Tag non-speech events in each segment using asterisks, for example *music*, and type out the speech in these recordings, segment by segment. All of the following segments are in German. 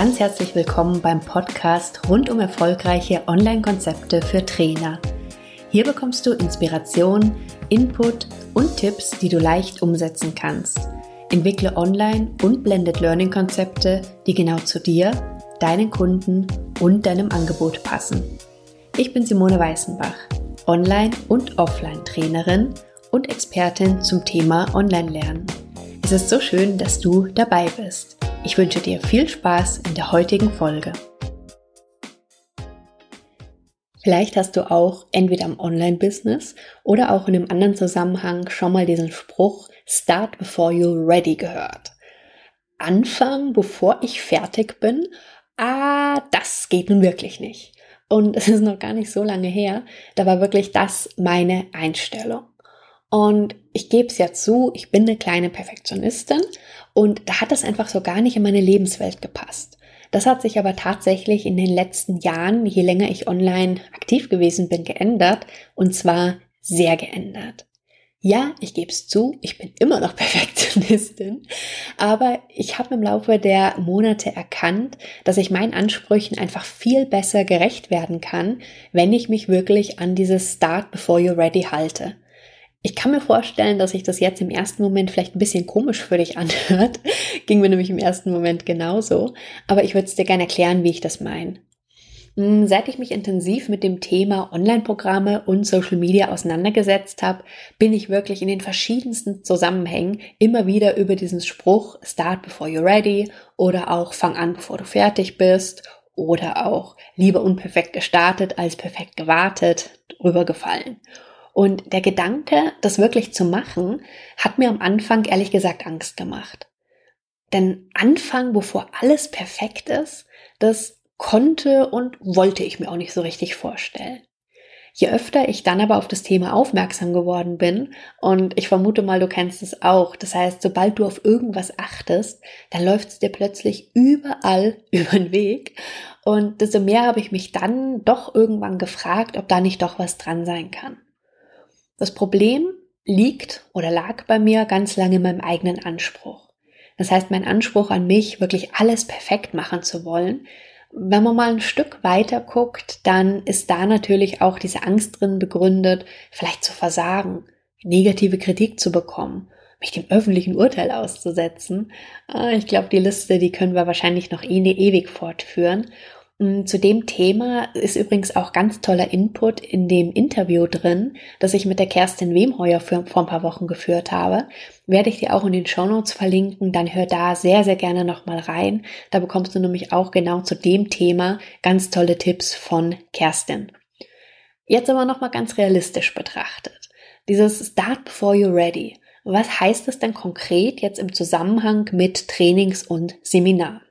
Ganz herzlich willkommen beim Podcast rund um erfolgreiche Online-Konzepte für Trainer. Hier bekommst du Inspiration, Input und Tipps, die du leicht umsetzen kannst. Entwickle Online- und Blended Learning-Konzepte, die genau zu dir, deinen Kunden und deinem Angebot passen. Ich bin Simone Weißenbach, Online- und Offline-Trainerin und Expertin zum Thema Online-Lernen. Es ist so schön, dass du dabei bist. Ich wünsche dir viel Spaß in der heutigen Folge. Vielleicht hast du auch entweder im Online-Business oder auch in einem anderen Zusammenhang schon mal diesen Spruch Start before you're ready gehört. Anfangen, bevor ich fertig bin? Ah, das geht nun wirklich nicht. Und es ist noch gar nicht so lange her, da war wirklich das meine Einstellung. Und ich gebe es ja zu, ich bin eine kleine Perfektionistin und da hat das einfach so gar nicht in meine Lebenswelt gepasst. Das hat sich aber tatsächlich in den letzten Jahren, je länger ich online aktiv gewesen bin, geändert und zwar sehr geändert. Ja, ich gebe es zu, ich bin immer noch *laughs* Perfektionistin, aber ich habe im Laufe der Monate erkannt, dass ich meinen Ansprüchen einfach viel besser gerecht werden kann, wenn ich mich wirklich an dieses Start before you're ready halte. Ich kann mir vorstellen, dass sich das jetzt im ersten Moment vielleicht ein bisschen komisch für dich anhört. *laughs* Ging mir nämlich im ersten Moment genauso. Aber ich würde es dir gerne erklären, wie ich das meine. Hm, seit ich mich intensiv mit dem Thema Online-Programme und Social Media auseinandergesetzt habe, bin ich wirklich in den verschiedensten Zusammenhängen immer wieder über diesen Spruch Start before you're ready oder auch Fang an, bevor du fertig bist oder auch lieber unperfekt gestartet als perfekt gewartet drüber gefallen. Und der Gedanke, das wirklich zu machen, hat mir am Anfang ehrlich gesagt Angst gemacht. Denn Anfang, bevor alles perfekt ist, das konnte und wollte ich mir auch nicht so richtig vorstellen. Je öfter ich dann aber auf das Thema aufmerksam geworden bin, und ich vermute mal, du kennst es auch, das heißt, sobald du auf irgendwas achtest, dann läuft es dir plötzlich überall *laughs* über den Weg. Und desto mehr habe ich mich dann doch irgendwann gefragt, ob da nicht doch was dran sein kann. Das Problem liegt oder lag bei mir ganz lange in meinem eigenen Anspruch. Das heißt, mein Anspruch an mich, wirklich alles perfekt machen zu wollen. Wenn man mal ein Stück weiter guckt, dann ist da natürlich auch diese Angst drin begründet, vielleicht zu versagen, negative Kritik zu bekommen, mich dem öffentlichen Urteil auszusetzen. Ah, ich glaube, die Liste, die können wir wahrscheinlich noch ewig fortführen. Mm, zu dem Thema ist übrigens auch ganz toller Input in dem Interview drin, das ich mit der Kerstin Wemheuer vor ein paar Wochen geführt habe. Werde ich dir auch in den Show Notes verlinken, dann hör da sehr, sehr gerne nochmal rein. Da bekommst du nämlich auch genau zu dem Thema ganz tolle Tipps von Kerstin. Jetzt aber nochmal ganz realistisch betrachtet. Dieses Start before you're ready. Was heißt es denn konkret jetzt im Zusammenhang mit Trainings und Seminaren?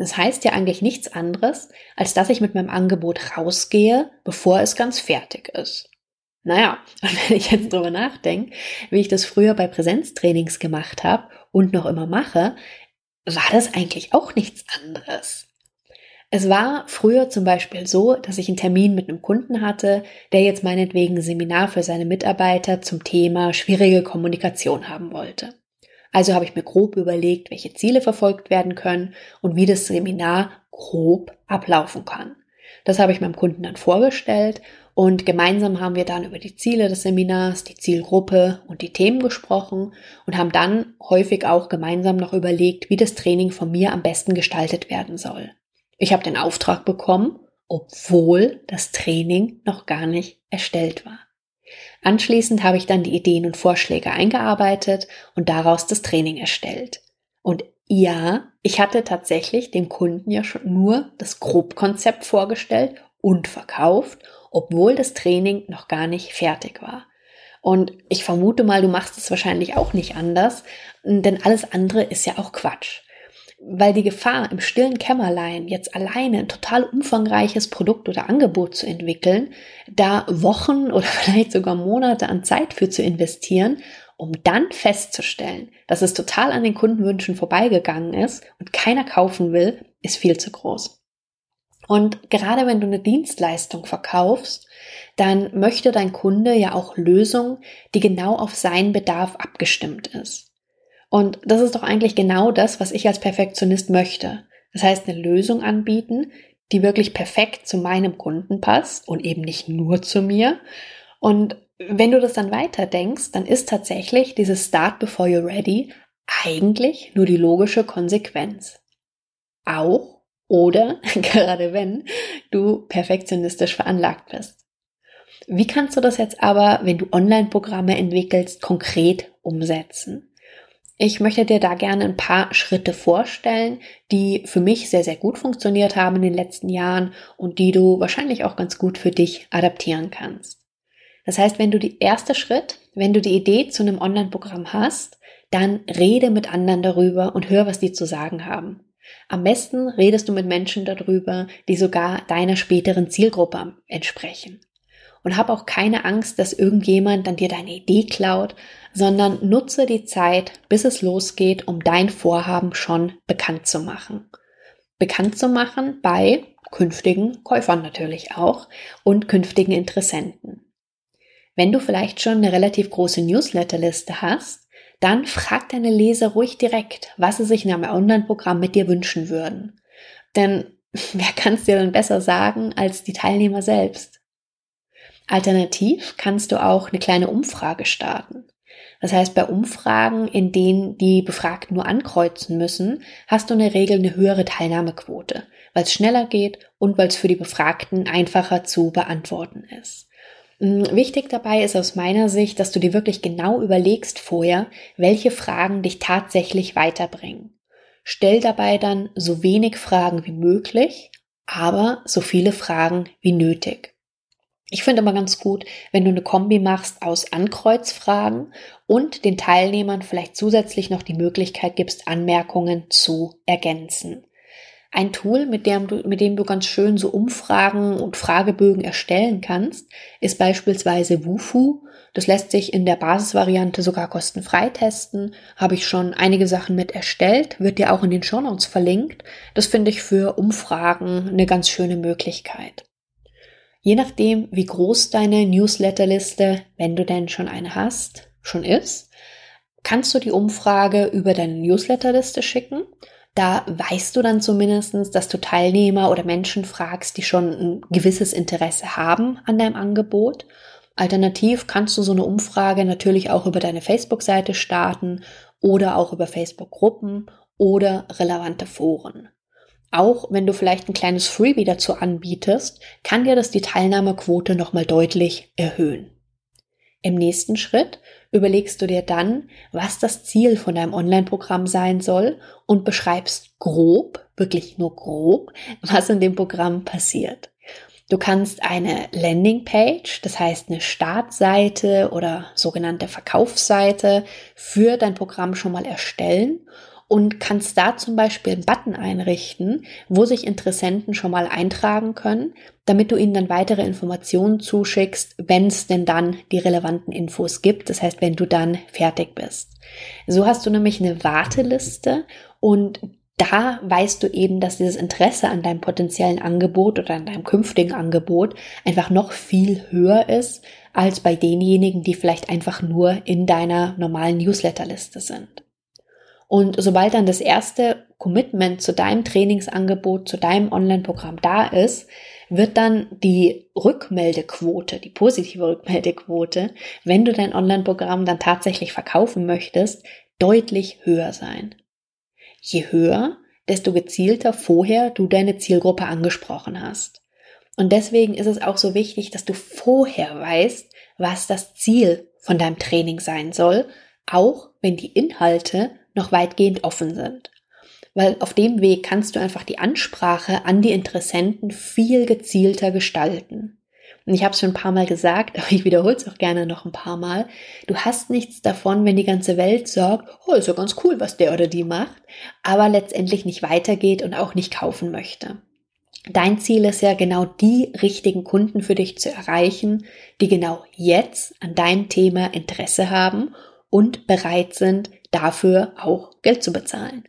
Das heißt ja eigentlich nichts anderes, als dass ich mit meinem Angebot rausgehe, bevor es ganz fertig ist. Naja, *laughs* und wenn ich jetzt drüber nachdenke, wie ich das früher bei Präsenztrainings gemacht habe und noch immer mache, war das eigentlich auch nichts anderes. Es war früher zum Beispiel so, dass ich einen Termin mit einem Kunden hatte, der jetzt meinetwegen ein Seminar für seine Mitarbeiter zum Thema schwierige Kommunikation haben wollte. Also habe ich mir grob überlegt, welche Ziele verfolgt werden können und wie das Seminar grob ablaufen kann. Das habe ich meinem Kunden dann vorgestellt und gemeinsam haben wir dann über die Ziele des Seminars, die Zielgruppe und die Themen gesprochen und haben dann häufig auch gemeinsam noch überlegt, wie das Training von mir am besten gestaltet werden soll. Ich habe den Auftrag bekommen, obwohl das Training noch gar nicht erstellt war. Anschließend habe ich dann die Ideen und Vorschläge eingearbeitet und daraus das Training erstellt. Und ja, ich hatte tatsächlich dem Kunden ja schon nur das Grobkonzept vorgestellt und verkauft, obwohl das Training noch gar nicht fertig war. Und ich vermute mal, du machst es wahrscheinlich auch nicht anders, denn alles andere ist ja auch Quatsch weil die Gefahr, im stillen Kämmerlein jetzt alleine ein total umfangreiches Produkt oder Angebot zu entwickeln, da Wochen oder *laughs* vielleicht sogar Monate an Zeit für zu investieren, um dann festzustellen, dass es total an den Kundenwünschen vorbeigegangen ist und keiner kaufen will, ist viel zu groß. Und gerade wenn du eine Dienstleistung verkaufst, dann möchte dein Kunde ja auch Lösungen, die genau auf seinen Bedarf abgestimmt ist. Und das ist doch eigentlich genau das, was ich als Perfektionist möchte. Das heißt, eine Lösung anbieten, die wirklich perfekt zu meinem Kunden passt und eben nicht nur zu mir. Und wenn du das dann weiter denkst, dann ist tatsächlich dieses Start before you're ready eigentlich nur die logische Konsequenz. Auch oder *laughs* gerade wenn du perfektionistisch veranlagt bist. Wie kannst du das jetzt aber, wenn du Online-Programme entwickelst, konkret umsetzen? Ich möchte dir da gerne ein paar Schritte vorstellen, die für mich sehr, sehr gut funktioniert haben in den letzten Jahren und die du wahrscheinlich auch ganz gut für dich adaptieren kannst. Das heißt, wenn du die erste Schritt, wenn du die Idee zu einem Online-Programm hast, dann rede mit anderen darüber und hör, was die zu sagen haben. Am besten redest du mit Menschen darüber, die sogar deiner späteren Zielgruppe entsprechen und hab auch keine Angst, dass irgendjemand dann dir deine Idee klaut, sondern nutze die Zeit, bis es losgeht, um dein Vorhaben schon bekannt zu machen. Bekannt zu machen bei künftigen Käufern natürlich auch und künftigen Interessenten. Wenn du vielleicht schon eine relativ große Newsletterliste hast, dann frag deine Leser ruhig direkt, was sie sich in einem Online-Programm mit dir wünschen würden. Denn *laughs* wer kann es dir denn besser sagen als die Teilnehmer selbst? Alternativ kannst du auch eine kleine Umfrage starten. Das heißt, bei Umfragen, in denen die Befragten nur ankreuzen müssen, hast du in der Regel eine höhere Teilnahmequote, weil es schneller geht und weil es für die Befragten einfacher zu beantworten ist. Hm, wichtig dabei ist aus meiner Sicht, dass du dir wirklich genau überlegst vorher, welche Fragen dich tatsächlich weiterbringen. Stell dabei dann so wenig Fragen wie möglich, aber so viele Fragen wie nötig. Ich finde immer ganz gut, wenn du eine Kombi machst aus Ankreuzfragen und den Teilnehmern vielleicht zusätzlich noch die Möglichkeit gibst, Anmerkungen zu ergänzen. Ein Tool, mit dem, du, mit dem du ganz schön so Umfragen und Fragebögen erstellen kannst, ist beispielsweise Wufu. Das lässt sich in der Basisvariante sogar kostenfrei testen. Habe ich schon einige Sachen mit erstellt, wird dir auch in den Shownotes verlinkt. Das finde ich für Umfragen eine ganz schöne Möglichkeit. Je nachdem, wie groß deine Newsletterliste, wenn du denn schon eine hast, schon ist, kannst du die Umfrage über deine Newsletterliste schicken. Da weißt du dann zumindestens, dass du Teilnehmer oder Menschen fragst, die schon ein gewisses Interesse haben an deinem Angebot. Alternativ kannst du so eine Umfrage natürlich auch über deine Facebook-Seite starten oder auch über Facebook-Gruppen oder relevante Foren. Auch wenn du vielleicht ein kleines Freebie dazu anbietest, kann dir das die Teilnahmequote nochmal deutlich erhöhen. Im nächsten Schritt überlegst du dir dann, was das Ziel von deinem Online-Programm sein soll und beschreibst grob, wirklich nur grob, was in dem Programm passiert. Du kannst eine Landingpage, das heißt eine Startseite oder sogenannte Verkaufsseite für dein Programm schon mal erstellen und kannst da zum Beispiel einen Button einrichten, wo sich Interessenten schon mal eintragen können, damit du ihnen dann weitere Informationen zuschickst, wenn es denn dann die relevanten Infos gibt. Das heißt, wenn du dann fertig bist. So hast du nämlich eine Warteliste und da weißt du eben, dass dieses Interesse an deinem potenziellen Angebot oder an deinem künftigen Angebot einfach noch viel höher ist als bei denjenigen, die vielleicht einfach nur in deiner normalen Newsletterliste sind. Und sobald dann das erste Commitment zu deinem Trainingsangebot, zu deinem Online-Programm da ist, wird dann die Rückmeldequote, die positive Rückmeldequote, wenn du dein Online-Programm dann tatsächlich verkaufen möchtest, deutlich höher sein. Je höher, desto gezielter vorher du deine Zielgruppe angesprochen hast. Und deswegen ist es auch so wichtig, dass du vorher weißt, was das Ziel von deinem Training sein soll, auch wenn die Inhalte noch weitgehend offen sind. Weil auf dem Weg kannst du einfach die Ansprache an die Interessenten viel gezielter gestalten. Und ich habe es schon ein paar Mal gesagt, *laughs* aber ich wiederhole es auch gerne noch ein paar Mal. Du hast nichts davon, wenn die ganze Welt sagt, oh, ist ja ganz cool, was der oder die macht, aber letztendlich nicht weitergeht und auch nicht kaufen möchte. Dein Ziel ist ja genau die richtigen Kunden für dich zu erreichen, die genau jetzt an deinem Thema Interesse haben und bereit sind, dafür auch Geld zu bezahlen.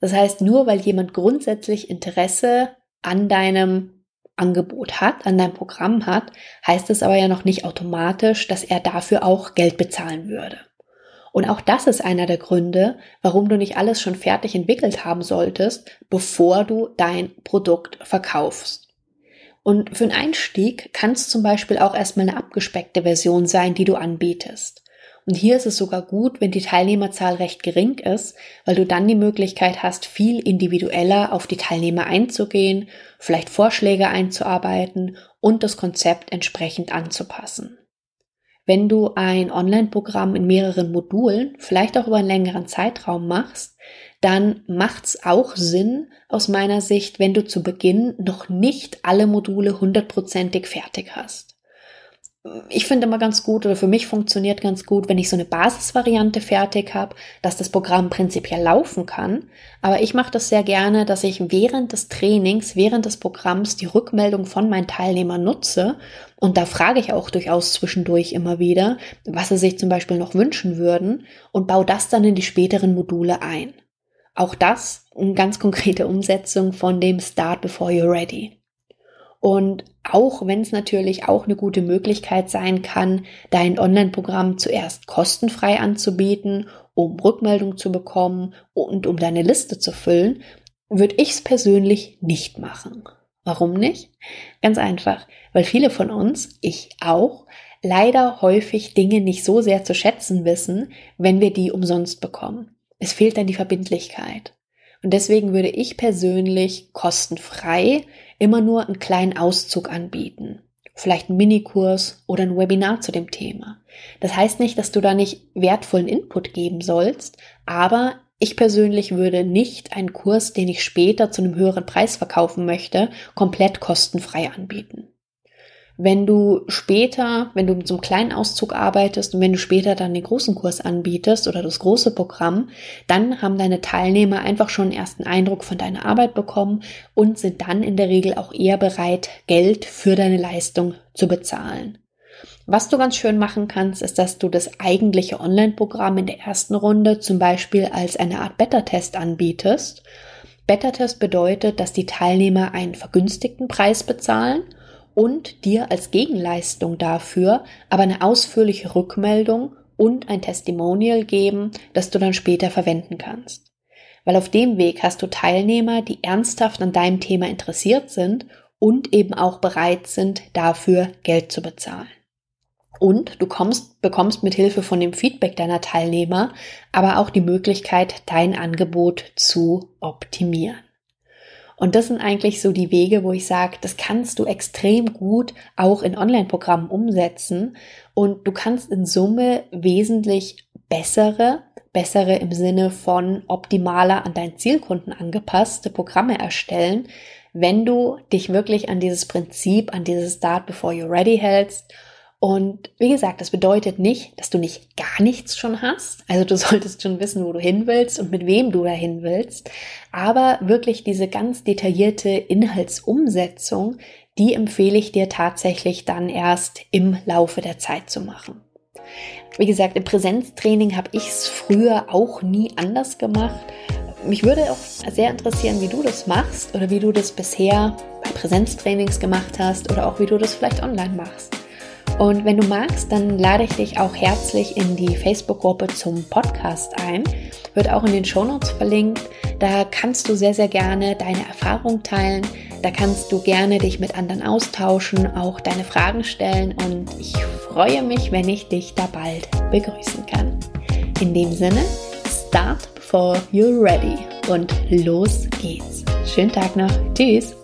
Das heißt, nur weil jemand grundsätzlich Interesse an deinem Angebot hat, an deinem Programm hat, heißt es aber ja noch nicht automatisch, dass er dafür auch Geld bezahlen würde. Und auch das ist einer der Gründe, warum du nicht alles schon fertig entwickelt haben solltest, bevor du dein Produkt verkaufst. Und für einen Einstieg kann es zum Beispiel auch erstmal eine abgespeckte Version sein, die du anbietest. Und hier ist es sogar gut, wenn die Teilnehmerzahl recht gering ist, weil du dann die Möglichkeit hast, viel individueller auf die Teilnehmer einzugehen, vielleicht Vorschläge einzuarbeiten und das Konzept entsprechend anzupassen. Wenn du ein Online-Programm in mehreren Modulen, vielleicht auch über einen längeren Zeitraum machst, dann macht's auch Sinn aus meiner Sicht, wenn du zu Beginn noch nicht alle Module hundertprozentig fertig hast ich finde immer ganz gut oder für mich funktioniert ganz gut, wenn ich so eine Basisvariante fertig habe, dass das Programm prinzipiell laufen kann. Aber ich mache das sehr gerne, dass ich während des Trainings, während des Programms die Rückmeldung von meinen Teilnehmern nutze. Und da frage ich auch durchaus zwischendurch immer wieder, was sie sich zum Beispiel noch wünschen würden und baue das dann in die späteren Module ein. Auch das eine ganz konkrete Umsetzung von dem Start Before You're Ready. Und auch wenn es natürlich auch eine gute Möglichkeit sein kann, dein Online-Programm zuerst kostenfrei anzubieten, um Rückmeldung zu bekommen und um deine Liste zu füllen, würde ich es persönlich nicht machen. Warum nicht? Ganz einfach, weil viele von uns, ich auch, leider häufig Dinge nicht so sehr zu schätzen wissen, wenn wir die umsonst bekommen. Es fehlt dann die Verbindlichkeit. Und deswegen würde ich persönlich kostenfrei immer nur einen kleinen Auszug anbieten. Vielleicht einen Minikurs oder ein Webinar zu dem Thema. Das heißt nicht, dass du da nicht wertvollen Input geben sollst, aber ich persönlich würde nicht einen Kurs, den ich später zu einem höheren Preis verkaufen möchte, komplett kostenfrei anbieten. Wenn du später, wenn du mit so einem kleinen Auszug arbeitest und wenn du später dann den großen Kurs anbietest oder das große Programm, dann haben deine Teilnehmer einfach schon einen ersten Eindruck von deiner Arbeit bekommen und sind dann in der Regel auch eher bereit, Geld für deine Leistung zu bezahlen. Was du ganz schön machen kannst, ist, dass du das eigentliche Online-Programm in der ersten Runde zum Beispiel als eine Art Beta-Test anbietest. Beta-Test bedeutet, dass die Teilnehmer einen vergünstigten Preis bezahlen und dir als Gegenleistung dafür aber eine ausführliche Rückmeldung und ein Testimonial geben, das du dann später verwenden kannst. Weil auf dem Weg hast du Teilnehmer, die ernsthaft an deinem Thema interessiert sind und eben auch bereit sind, dafür Geld zu bezahlen. Und du kommst, bekommst mit Hilfe von dem Feedback deiner Teilnehmer aber auch die Möglichkeit, dein Angebot zu optimieren. Und das sind eigentlich so die Wege, wo ich sage, das kannst du extrem gut auch in Online-Programmen umsetzen. Und du kannst in Summe wesentlich bessere, bessere im Sinne von optimaler an deinen Zielkunden angepasste Programme erstellen, wenn du dich wirklich an dieses Prinzip, an dieses Start before you're ready hältst und wie gesagt, das bedeutet nicht, dass du nicht gar nichts schon hast. Also du *laughs* solltest schon wissen, wo du hin willst und mit wem du dahin willst. Aber wirklich diese ganz detaillierte Inhaltsumsetzung, die empfehle ich dir tatsächlich dann erst im Laufe der Zeit zu machen. Wie gesagt, im Präsenztraining habe ich es früher auch nie anders gemacht. Mich würde auch sehr interessieren, wie du das machst oder wie du das bisher bei Präsenztrainings gemacht hast oder auch wie du das vielleicht online machst. Und wenn du magst, dann lade ich dich auch herzlich in die Facebook-Gruppe zum Podcast ein. Wird auch in den Shownotes verlinkt. Da kannst du sehr, sehr gerne deine Erfahrung teilen. Da kannst du gerne dich mit anderen austauschen, auch deine Fragen stellen. Und ich freue mich, wenn ich dich da bald begrüßen kann. In dem Sinne, start before you're ready. Und los geht's. Schönen Tag noch. Tschüss.